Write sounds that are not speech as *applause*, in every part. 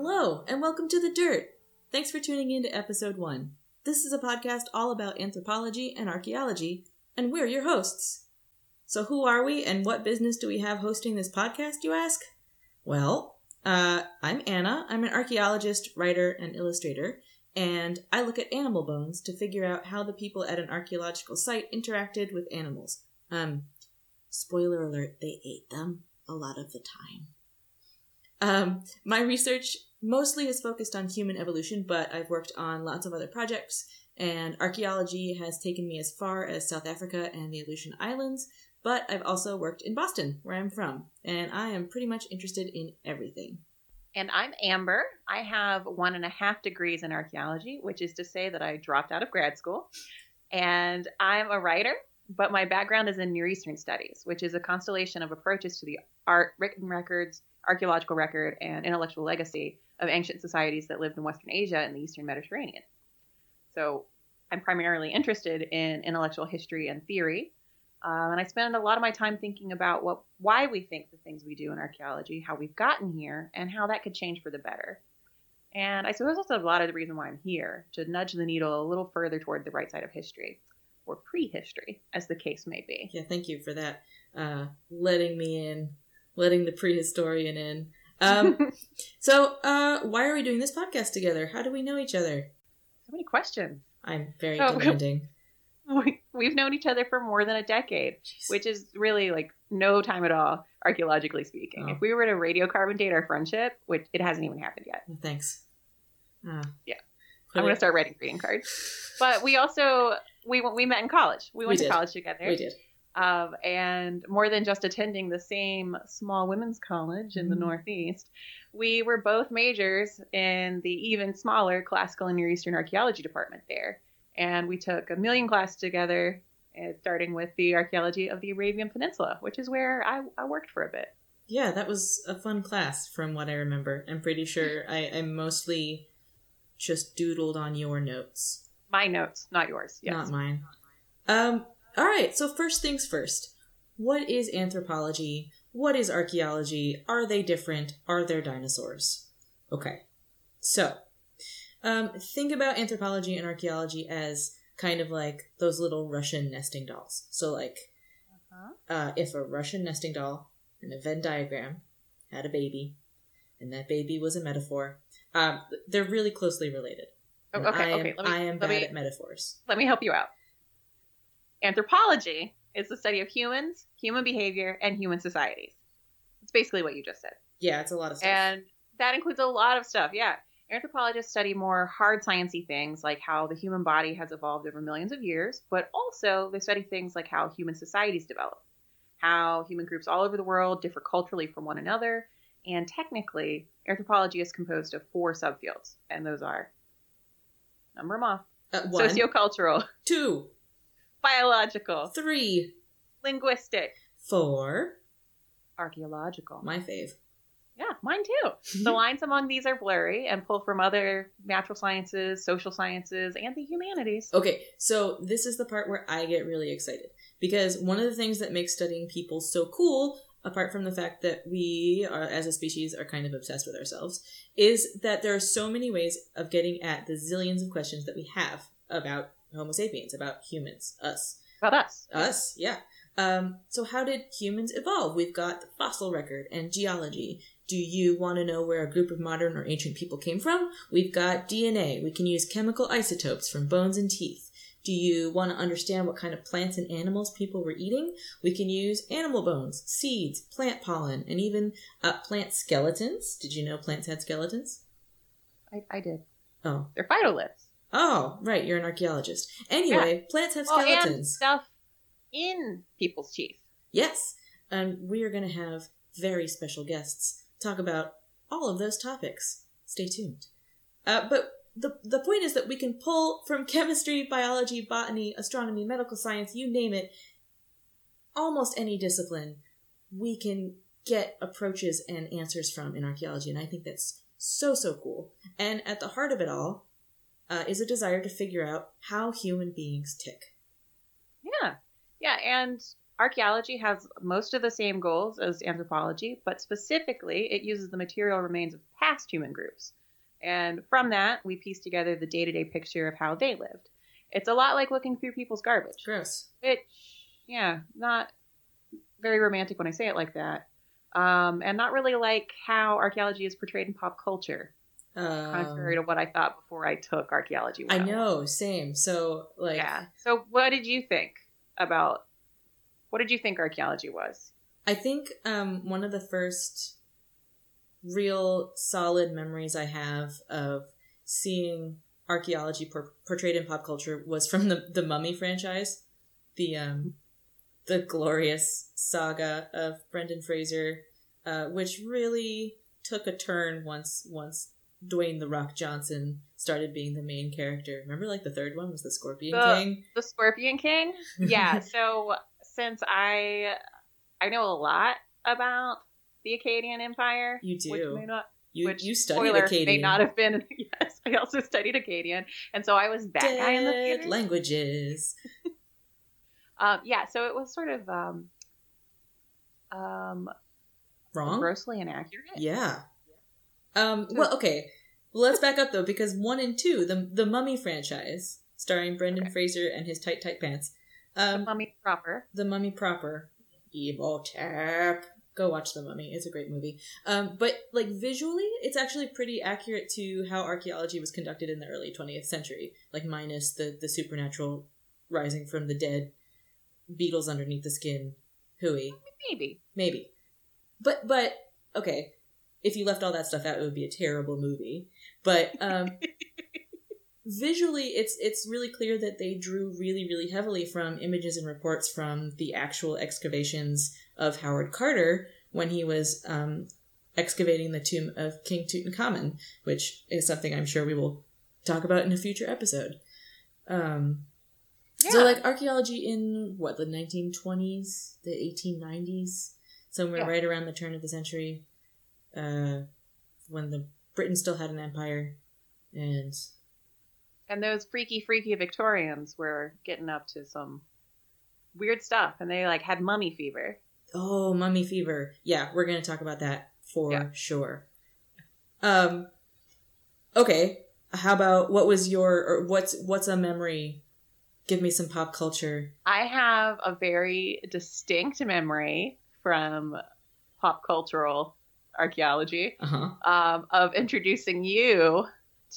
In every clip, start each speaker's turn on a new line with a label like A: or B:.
A: Hello, and welcome to The Dirt. Thanks for tuning in to episode one. This is a podcast all about anthropology and archaeology, and we're your hosts. So, who are we, and what business do we have hosting this podcast, you ask? Well, uh, I'm Anna. I'm an archaeologist, writer, and illustrator, and I look at animal bones to figure out how the people at an archaeological site interacted with animals. Um, spoiler alert, they ate them a lot of the time. Um, my research mostly is focused on human evolution, but I've worked on lots of other projects, and archaeology has taken me as far as South Africa and the Aleutian Islands, but I've also worked in Boston, where I'm from, and I am pretty much interested in everything.
B: And I'm Amber. I have one and a half degrees in archaeology, which is to say that I dropped out of grad school. And I'm a writer, but my background is in Near Eastern Studies, which is a constellation of approaches to the art, written records, archaeological record, and intellectual legacy of ancient societies that lived in Western Asia and the Eastern Mediterranean. So I'm primarily interested in intellectual history and theory. Um, and I spend a lot of my time thinking about what, why we think the things we do in archaeology, how we've gotten here, and how that could change for the better. And I suppose that's a lot of the reason why I'm here to nudge the needle a little further toward the right side of history, or prehistory, as the case may be.
A: Yeah, thank you for that. Uh, letting me in, letting the prehistorian in. Um, *laughs* so, uh, why are we doing this podcast together? How do we know each other?
B: So many questions.
A: I'm very
B: Oh, *laughs*
A: demanding.
B: We- We've known each other for more than a decade,
A: Jeez.
B: which is really like no time at all, archaeologically speaking.
A: Oh.
B: If we were to radiocarbon date our friendship, which it hasn't even happened yet,
A: Well, thanks. Uh,
B: Yeah. I'm going to start writing greeting cards. But we also we we met in college. We went
A: We
B: to college together.
A: We did.
B: Um, and more than just attending the same small women's college in the
A: Mhm.
B: Northeast, we were both majors in the even smaller classical and Near Eastern archaeology department there. And we took a million classes together, uh, starting with the archaeology of the Arabian Peninsula, which is where I, I worked for a bit.
A: Yeah, that was a fun class from what I remember. I'm pretty sure I, I mostly just doodled on your notes,
B: My notes, not yours. Yes.
A: not mine. Um, all right, so first things first. What is anthropology? What is archaeology? Are they different? Are there dinosaurs? Okay, so um, think about anthropology and archaeology as kind of like those little Russian nesting dolls. So, like,
B: Uh-huh.
A: uh, if a Russian nesting doll in a Venn diagram had a baby, and that baby was a metaphor, um, they're really closely related.
B: Oh, okay,
A: I am,
B: okay. Let me,
A: I am
B: let,
A: bad
B: me,
A: at metaphors.
B: let me help you out. Anthropology is the study of humans, human behavior, and human societies. It's basically what you just said.
A: Yeah, it's a lot of stuff.
B: And that includes a lot of stuff. Yeah. Anthropologists study more hard sciencey things like how the human body has evolved over millions of years, but also they study things like how human societies develop, how human groups all over the world differ culturally from one another. And technically, anthropology is composed of four subfields, and those are number them off
A: Uh, one,
B: sociocultural,
A: two,
B: biological,
A: three,
B: linguistic,
A: four.
B: archaeological.
A: My fave.
B: Yeah, mine too. *laughs* The lines among these are blurry and pull from other natural sciences, social sciences, and the humanities.
A: Okay, so this is the part where I get really excited because one of the things that makes studying people so cool, apart from the fact that we are, as a species, are kind of obsessed with ourselves, is that there are so many ways of getting at the zillions of questions that we have about Homo sapiens, about humans, us.
B: About us.
A: Us, yeah. Um, so how did humans evolve? We've got the fossil record and geology. Do you want to know where a group of modern or ancient people came from? We've got DNA. We can use chemical isotopes from bones and teeth. Do you want to understand what kind of plants and animals people were eating? We can use animal bones, seeds, plant pollen, and even uh, plant skeletons. Did you know plants had skeletons?
B: I, I did.
A: Oh.
B: They're phytoliths.
A: Oh, right, you're an archaeologist. Anyway, plants have
B: Oh, and
A: skeletons.
B: stuff in people's teeth.
A: Yes, and we are going to have very special guests talk about all of those topics. Stay tuned. Uh, but the the point is that we can pull from chemistry, biology, botany, astronomy, medical science, you name it, almost any discipline, we can get approaches and answers from in archaeology, and I think that's so so cool. And at the heart of it all uh, is a desire to figure out how human beings tick.
B: Yeah. Yeah, and archaeology has most of the same goals as anthropology, but specifically, it uses the material remains of past human groups. And from that, we piece together the day to day picture of how they lived. It's a lot like looking through people's garbage.
A: Gross.
B: Which, yeah, not very romantic when I say it like that. Um, and not really like how archaeology is portrayed in pop culture, contrary
A: Um,
B: to what I thought before I took archaeology.
A: I know, same. So, like,
B: Yeah. So, what did you think about? What did you think archaeology was?
A: I think um, one of the first real solid memories I have of seeing archaeology por- portrayed in pop culture was from the the Mummy franchise, the um, the glorious saga of Brendan Fraser, uh, which really took a turn once once Dwayne the Rock Johnson started being the main character. Remember, like the third one was the Scorpion
B: The-
A: King.
B: The Scorpion King? Yeah. *laughs* so, since I I know a lot about the Akkadian Empire,
A: You do.
B: which may not
A: You
B: which
A: you studied
B: spoiler,
A: Akkadian.
B: may not have been. *laughs* Yes, I also studied Akkadian, and so I was that guy in the theater.
A: languages. *laughs*
B: Um, yeah, so it was sort of um, um,
A: Wrong?
B: grossly inaccurate.
A: Yeah. Um. Well, okay. Well, let's back up though, because one and two, the the Mummy franchise, starring Brendan
B: Okay.
A: Fraser and his tight tight pants.
B: The
A: Um,
B: mummy proper.
A: the Mummy proper, evil tap. Go watch the Mummy. It's a great movie. Um, but like visually, it's actually pretty accurate to how archaeology was conducted in the early 20th century. Like minus the the supernatural rising from the dead, beetles underneath the skin, hooey.
B: Maybe.
A: maybe but but okay if you left all that stuff out it would be a terrible movie but um *laughs* visually it's it's really clear that they drew really really heavily from images and reports from the actual excavations of howard carter when he was um excavating the tomb of king tutankhamun which is something i'm sure we will talk about in a future episode um
B: Yeah.
A: so like archaeology in what the 1920s, the 1890s, somewhere
B: Yeah.
A: right around the turn of the century, uh, when the Britain still had an empire, and
B: and those freaky, freaky Victorians were getting up to some weird stuff, and they like had mummy fever.
A: Oh, mummy fever. Yeah, we're gonna talk about that for
B: Yeah.
A: sure. Um, okay. How about what was your or what's what's a memory? Give me some pop culture.
B: I have a very distinct memory from pop cultural archaeology
A: Uh huh.
B: um, of introducing you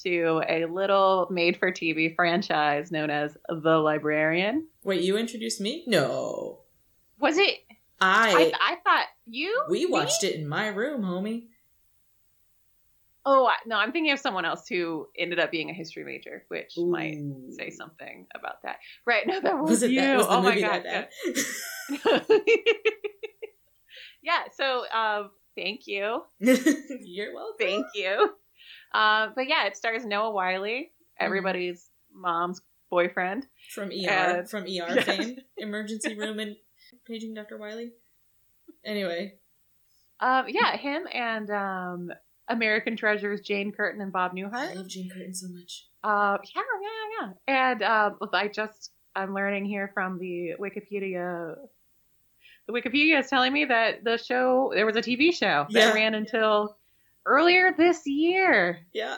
B: to a little made for TV franchise known as The Librarian.
A: Wait, you introduced me? No,
B: Was it?
A: I.
B: I, I thought you.
A: we
B: me?
A: watched it in my room, homie.
B: Oh no, I'm thinking of someone else who ended up being a history major, which might say something about that. Right? *laughs* No, that was,
A: Was it
B: you.
A: that? Was
B: oh my god.
A: that
B: yeah. *laughs* yeah. So, um, thank you. *laughs*
A: You're welcome.
B: thank you. Uh, but yeah, it stars Noah Wyle,
A: Mm-hmm.
B: everybody's mom's boyfriend.
A: From ER,
B: Uh,
A: from ER
B: yes.
A: fame, emergency room and paging Dr. Wyle. Anyway,
B: Um, yeah, him and um, American Treasures Jane Curtin and Bob Newhart.
A: I love Jane Curtin so much.
B: Uh, yeah, yeah, yeah, yeah. And um, I just I'm learning here from the Wikipedia. The Wikipedia is telling me that the show there was a TV show that
A: Yeah.
B: ran until earlier this year,
A: Yeah,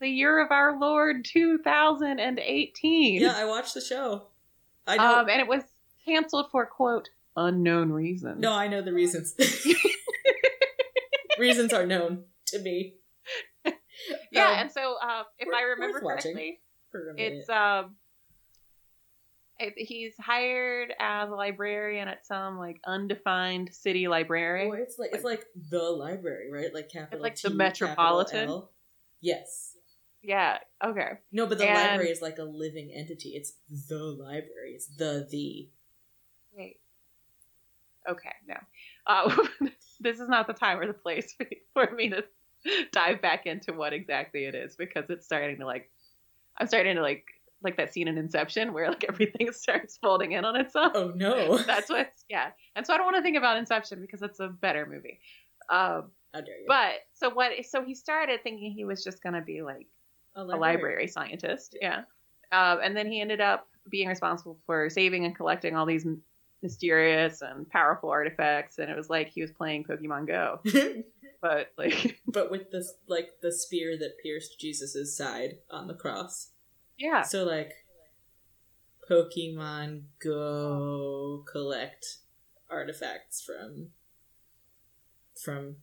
B: the year of our Lord 2018.
A: yeah, I watched the show. I know.
B: um, and it was canceled for quote unknown reasons.
A: no, I know the reasons. *laughs* *laughs* reasons are known to me.
B: yeah,
A: Um,
B: and so um, if I remember correctly,
A: for a minute.
B: it's um it, he's hired as a librarian at some like undefined city library
A: Oh, it's like it's like the library, right? Like capital
B: like
A: T,
B: the Metropolitan?
A: Yes.
B: yeah okay
A: No, but the
B: And-
A: library is like a living entity. It's the library. It's the the.
B: Wait okay no uh, *laughs* this is not the time or the place *laughs* for me to dive back into what exactly it is because it's starting to like i'm starting to like like that scene in inception where like *laughs* everything starts folding in on itself
A: Oh no!
B: that's what's yeah and so i don't want to think about inception because it's a better movie um
A: How dare you?
B: But so what? So he started thinking he was just gonna be like
A: a
B: a library scientist, yeah. Um, and then he ended up being responsible for saving and collecting all these mysterious and powerful artifacts, and it was like he was playing Pokemon Go, *laughs* but like *laughs*
A: but with this like the spear that pierced Jesus's side on the cross.
B: yeah,
A: So like Pokemon Go collect artifacts from from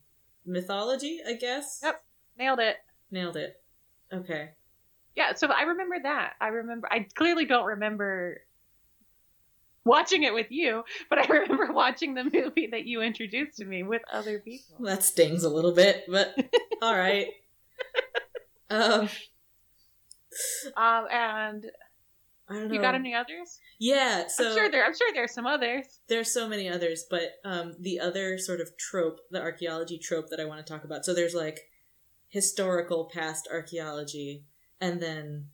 A: mythology, I guess.
B: Yep. nailed it.
A: Nailed it. Okay.
B: Yeah, so I remember that. I remember. I clearly don't remember watching it with you, but I *laughs* remember watching the movie that you introduced to me with other people.
A: That stings a little bit, but *laughs* all right. Um
B: Um, and
A: I don't know.
B: you got any others?
A: Yeah, so
B: I'm sure there. I'm sure there's some others.
A: there's so many others, but um, the other sort of trope, the archaeology trope that I want to talk about. So there's like historical past archaeology, and then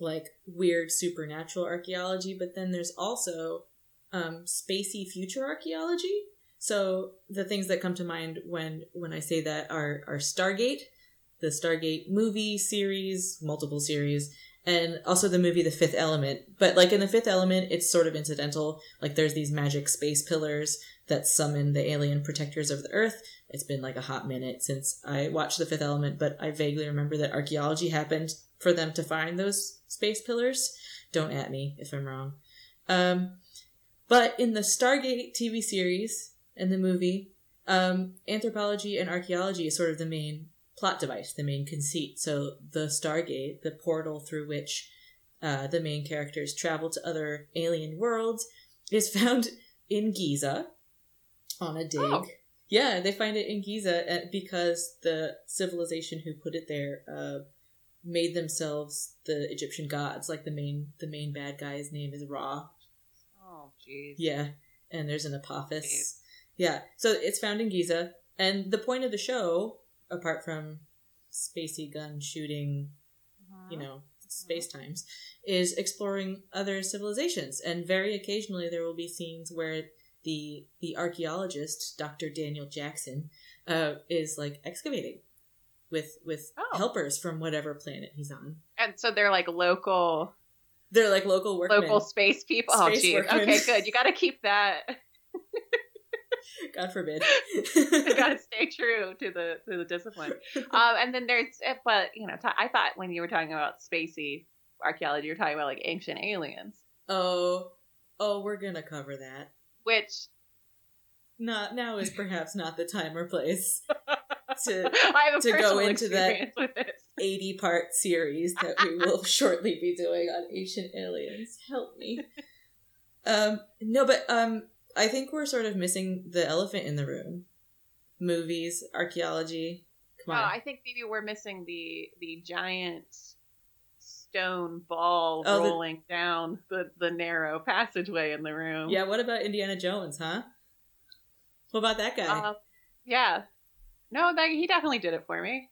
A: like weird supernatural archaeology, but then there's also um, spacey future archaeology. So the things that come to mind when when I say that are are Stargate, the Stargate movie series, multiple series, and also the movie The Fifth Element. But like in The Fifth Element, it's sort of incidental. Like there's these magic space pillars that summon the alien protectors of the Earth. It's been like a hot minute since I watched The Fifth Element, but I vaguely remember that archaeology happened for them to find those space pillars. Don't at me if I'm wrong. Um, but in the Stargate TV series and the movie, um, anthropology and archaeology is sort of the main plot device, the main conceit. So the Stargate, the portal through which uh, the main characters travel to other alien worlds, is found in Giza on a dig.
B: Oh.
A: Yeah, they find it in Giza uh, because the civilization who put it there uh, made themselves the Egyptian gods. Like the main the main bad guy's name is Ra.
B: Oh, jeez.
A: Yeah, and there's an Apophis.
B: Jeez.
A: Yeah, so it's found in Giza, and the point of the show, apart from spacey gun shooting, you know, space times, is exploring other civilizations. And very occasionally there will be scenes where the the archaeologist, Dr. Daniel Jackson, uh, is like excavating with with
B: Oh.
A: helpers from whatever planet he's on.
B: And so they're like local,
A: They're like local workmen.
B: local space people. oh,
A: Space
B: jeez.
A: workmen.
B: Okay, good. You got to keep that. *laughs*
A: God forbid.
B: you got to *laughs* stay true to the to the discipline. Um, and then there's, eh, but you know, t- I thought when you were talking about spacey archaeology, you're talking about like ancient aliens,
A: oh, oh, we're gonna cover that.
B: which
A: Not now is perhaps not the time or place *laughs* to
B: I have
A: to go into that-
B: experience with this.
A: 80 part series that we will *laughs* shortly be doing on ancient aliens. Help me. Um no but um I think we're sort of missing the elephant in the room. Movies, archaeology. Come
B: Oh. I think maybe we're missing the the giant stone ball
A: Oh, the-
B: rolling down the the narrow passageway in the room.
A: yeah, what about Indiana Jones, huh? What about that guy?
B: Uh, yeah. No, that, he definitely did it for me.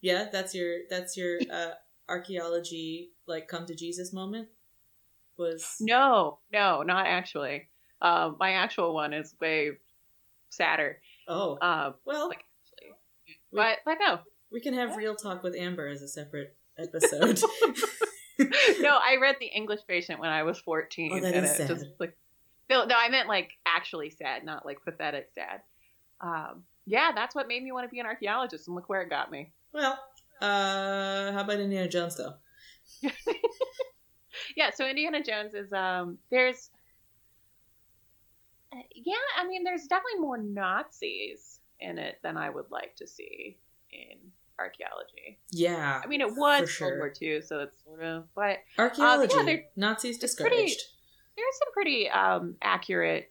A: yeah, that's your that's your *laughs* uh archaeology like come to Jesus moment was
B: No, no, not actually. Um, my actual one is way sadder.
A: Oh.
B: Um,
A: well,
B: like actually, but but no,
A: we can have real talk with Amber as a separate *laughs* episode.
B: no. I read The English Patient when I was fourteen,
A: Oh, that
B: and
A: is
B: it just like no, no. I meant like actually sad, not like pathetic sad. Um, yeah, that's what made me want to be an archaeologist, and look where it got me.
A: well, uh how about Indiana Jones though? *laughs*
B: Yeah, so Indiana Jones is um there's uh, yeah, I mean there's definitely more Nazis in it than I would like to see in archaeology.
A: Yeah.
B: I mean it was
A: sure.
B: World War II, so it's sort of but
A: Archaeology.
B: Um, yeah,
A: Nazis
B: it's pretty-
A: discouraged.
B: There's some pretty um accurate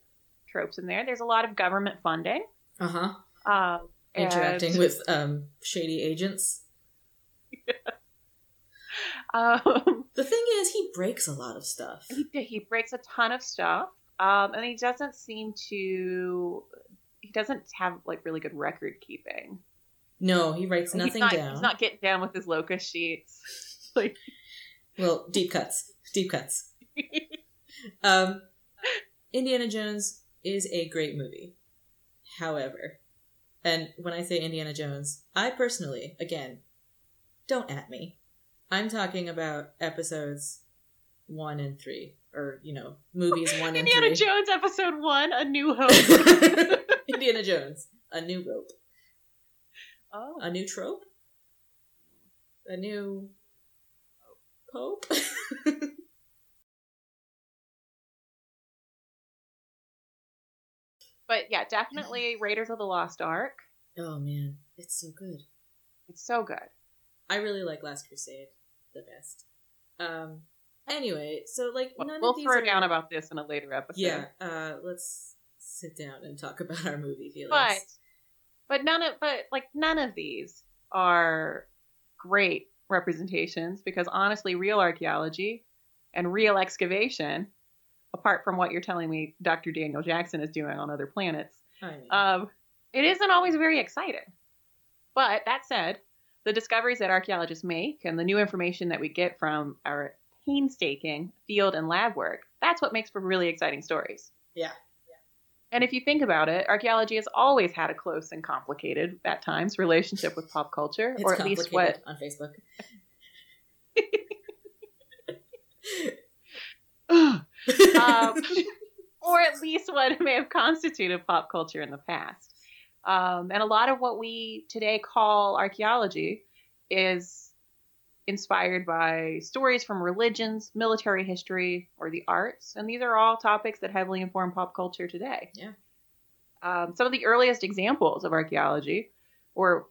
B: tropes in there. There's a lot of government funding.
A: Uh huh.
B: Um and-
A: Interacting with um shady agents. *laughs*
B: um
A: The thing is, he breaks a lot of stuff.
B: he, he breaks a ton of stuff um, and he doesn't seem to he doesn't have like really good record keeping
A: No, he writes
B: he's
A: nothing
B: not,
A: down.
B: he's not getting down with his locus sheets *laughs* like
A: Well, deep cuts. Deep cuts. *laughs* Um, Indiana Jones is a great movie. However, and when I say Indiana Jones, I personally, again, don't at me. I'm talking about episodes one and three, or you know, movies one and
B: Indiana
A: three.
B: Jones episode one, A New *laughs* Hope. *laughs*
A: Indiana Jones, a new rope,
B: oh,
A: a new trope, a new pope. *laughs*
B: but yeah, definitely Raiders of the Lost Ark.
A: oh man, it's so good.
B: It's so good.
A: I really like Last Crusade the best. Um. Anyway, so like
B: We'll,
A: none
B: we'll
A: of these
B: throw
A: are,
B: down about this in a later episode.
A: Yeah. Uh. Let's sit down and talk *laughs* about our movie feelings.
B: but but none of but like none of these are great representations because honestly real archaeology and real excavation apart from what you're telling me dr daniel jackson is doing on other planets um, it isn't always very exciting but that said the discoveries that archaeologists make and the new information that we get from our painstaking field and lab work that's what makes for really exciting stories
A: Yeah.
B: and if you think about it, archaeology has always had a close and complicated, at times, relationship with pop culture,
A: it's
B: or at least what
A: on Facebook. *laughs* *laughs* *laughs*
B: um, *laughs* or at least what may have constituted pop culture in the past. Um, and a lot of what we today call archaeology is inspired by stories from religions, military history, or the arts. And these are all topics that heavily inform pop culture today.
A: Yeah.
B: Um, some of the earliest examples of archaeology, or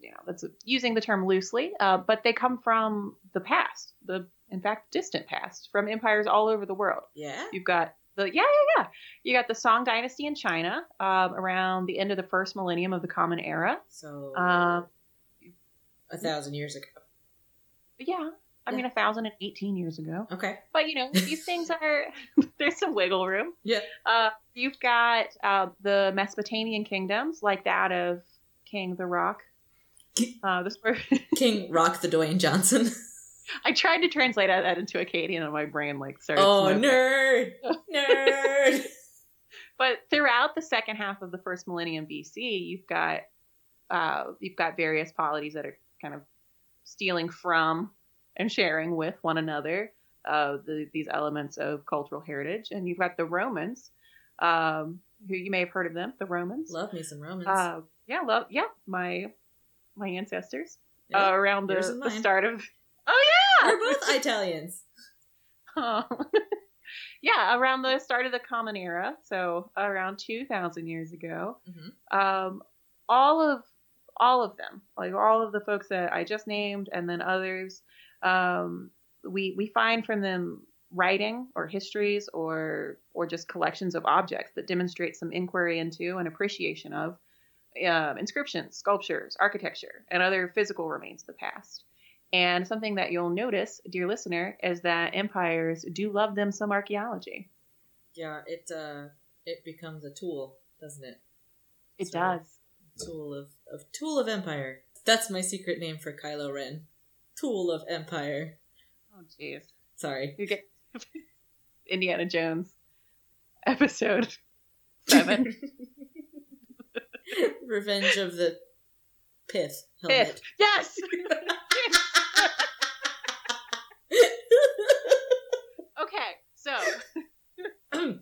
B: you know, that's using the term loosely, uh, but they come from the past, the in fact distant past, from empires all over the world.
A: yeah.
B: You've got the yeah yeah yeah. You got the Song Dynasty in China um, around the end of the first millennium of the Common Era.
A: So
B: Um,
A: a thousand years ago.
B: yeah, I mean a thousand and eighteen years ago.
A: Okay.
B: But you know these *laughs* things are *laughs* there's some wiggle room.
A: Yeah.
B: Uh, you've got uh, the Mesopotamian kingdoms like that of King the Rock. Uh, this *laughs*
A: King Rock the Dwayne Johnson.
B: I tried to translate that into Akkadian, and my brain like started.
A: oh,
B: smoking.
A: nerd, nerd. *laughs*
B: But throughout the second half of the first millennium BC, you've got uh, you've got various polities that are kind of stealing from and sharing with one another uh, the, these elements of cultural heritage, and you've got the Romans, um, who you may have heard of them, the Romans.
A: Love me some Romans.
B: Uh, yeah, love yeah, my my ancestors
A: Yeah,
B: uh, around the, the start of.
A: We're both Italians.
B: Oh. *laughs* *laughs* yeah, around the start of the Common Era, so around 2,000 years ago,
A: Mhm.
B: um, all of all of them, like all of the folks that I just named, and then others, um, we we find from them writing or histories or or just collections of objects that demonstrate some inquiry into and appreciation of um, inscriptions, sculptures, architecture, and other physical remains of the past. And something that you'll notice, dear listener, is that empires do love them some archaeology.
A: Yeah, it uh, it becomes a tool, doesn't it?
B: It
A: So-
B: does.
A: Tool of of tool of empire. That's my secret name for Kylo Ren. Tool of empire.
B: Oh, jeez.
A: Sorry.
B: You get *laughs* Indiana Jones episode *laughs* seven. *laughs*
A: Revenge of the Pith helmet.
B: Fifth. Yes. Okay, so *coughs*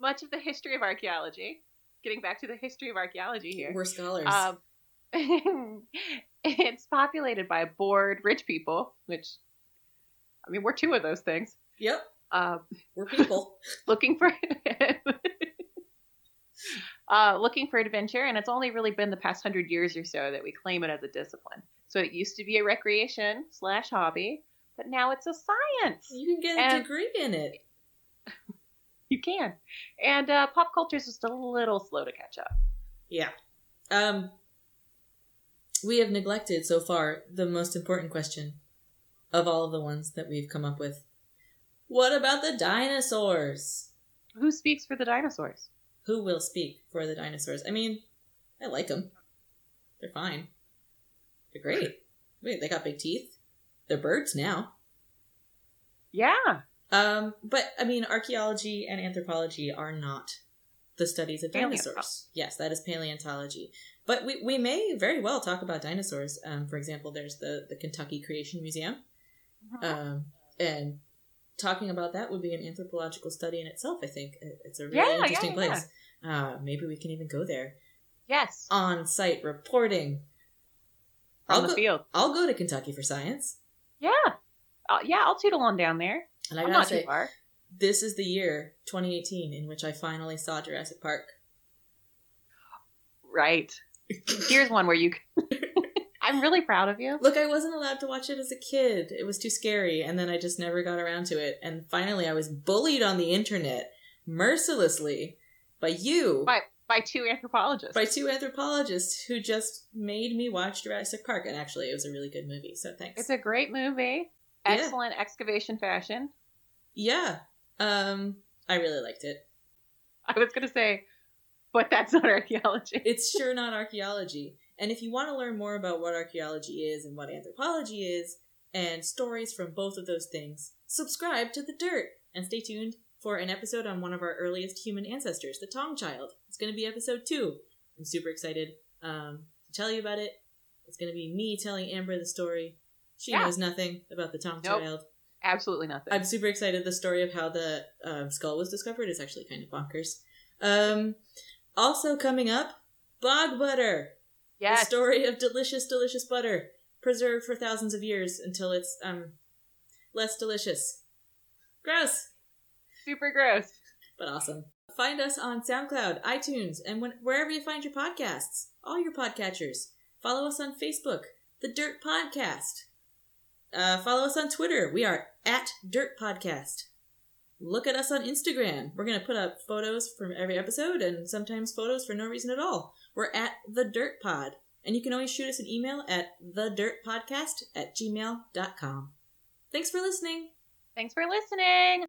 B: much of the history of archaeology. Getting back to the history of archaeology here.
A: We're scholars.
B: Um, *laughs* it's populated by bored rich people, which I mean we're two of those things.
A: yep,
B: Uh,
A: we're people. *laughs*
B: looking for *laughs* uh, looking for adventure, and it's only really been the past hundred years or so that we claim it as a discipline. So it used to be a recreation slash hobby, but now it's a science.
A: you can get a
B: And-
A: degree in it. *laughs*
B: You can, and uh, pop culture is just a little slow to catch up.
A: Yeah. Um we have neglected so far the most important question of all of the ones that we've come up with. What about the dinosaurs?
B: Who speaks for the dinosaurs?
A: Who will speak for the dinosaurs? I mean, I like them. They're fine. They're great. Wait, they got big teeth. They're birds now.
B: Yeah,
A: Um, but I mean, archaeology and anthropology are not the studies of dinosaurs. Yes, that is paleontology. But we, we may very well talk about dinosaurs. Um, for example, there's the, the Kentucky Creation Museum. Um, and talking about that would be an anthropological study in itself. I think it's a really
B: Yeah,
A: interesting
B: yeah, yeah.
A: place. Uh, maybe we can even go there.
B: Yes.
A: On site reporting.
B: From
A: I'll
B: the
A: go,
B: field.
A: I'll go to Kentucky for science.
B: Yeah. Uh, yeah, I'll tootle on down there.
A: And I
B: I'm not
A: say,
B: too far.
A: this is the year 2018 in which I finally saw Jurassic Park.
B: Right. Here's one where you. *laughs* I'm really proud of you.
A: Look, I wasn't allowed to watch it as a kid. It was too scary, and then I just never got around to it. And finally, I was bullied on the internet mercilessly by you,
B: By by two anthropologists.
A: by two anthropologists who just made me watch Jurassic Park. And actually, it was a really good movie, so thanks.
B: It's a great movie.
A: Yeah.
B: Excellent excavation fashion.
A: yeah, um, I really liked it.
B: I was gonna say, but that's not archaeology. *laughs*
A: It's sure not archaeology. And if you want to learn more about what archaeology is and what anthropology is, and stories from both of those things, subscribe to The Dirt and stay tuned for an episode on one of our earliest human ancestors, the Taung Child. It's going to be episode two. I'm super excited um, to tell you about it. It's going to be me telling Amber the story. She
B: Yeah.
A: knows nothing about the Taung
B: Nope.
A: Child.
B: Absolutely nothing.
A: I'm super excited. The story of how the um, skull was discovered is actually kind of bonkers. Um, also coming up, bog butter. The story of delicious, delicious butter preserved for thousands of years until it's um less delicious. Gross,
B: Super gross.
A: but awesome. Find us on SoundCloud, iTunes, and when, wherever you find your podcasts. All your podcatchers. Follow us on Facebook, The Dirt Podcast. Uh, follow us on Twitter. We are at Dirt Podcast. Look at us on Instagram. We're going to put up photos from every episode and sometimes photos for no reason at all. We're at The Dirt Pod. And you can always shoot us an email at thedirtpodcast at gmail.com. Thanks for listening.
B: Thanks for listening.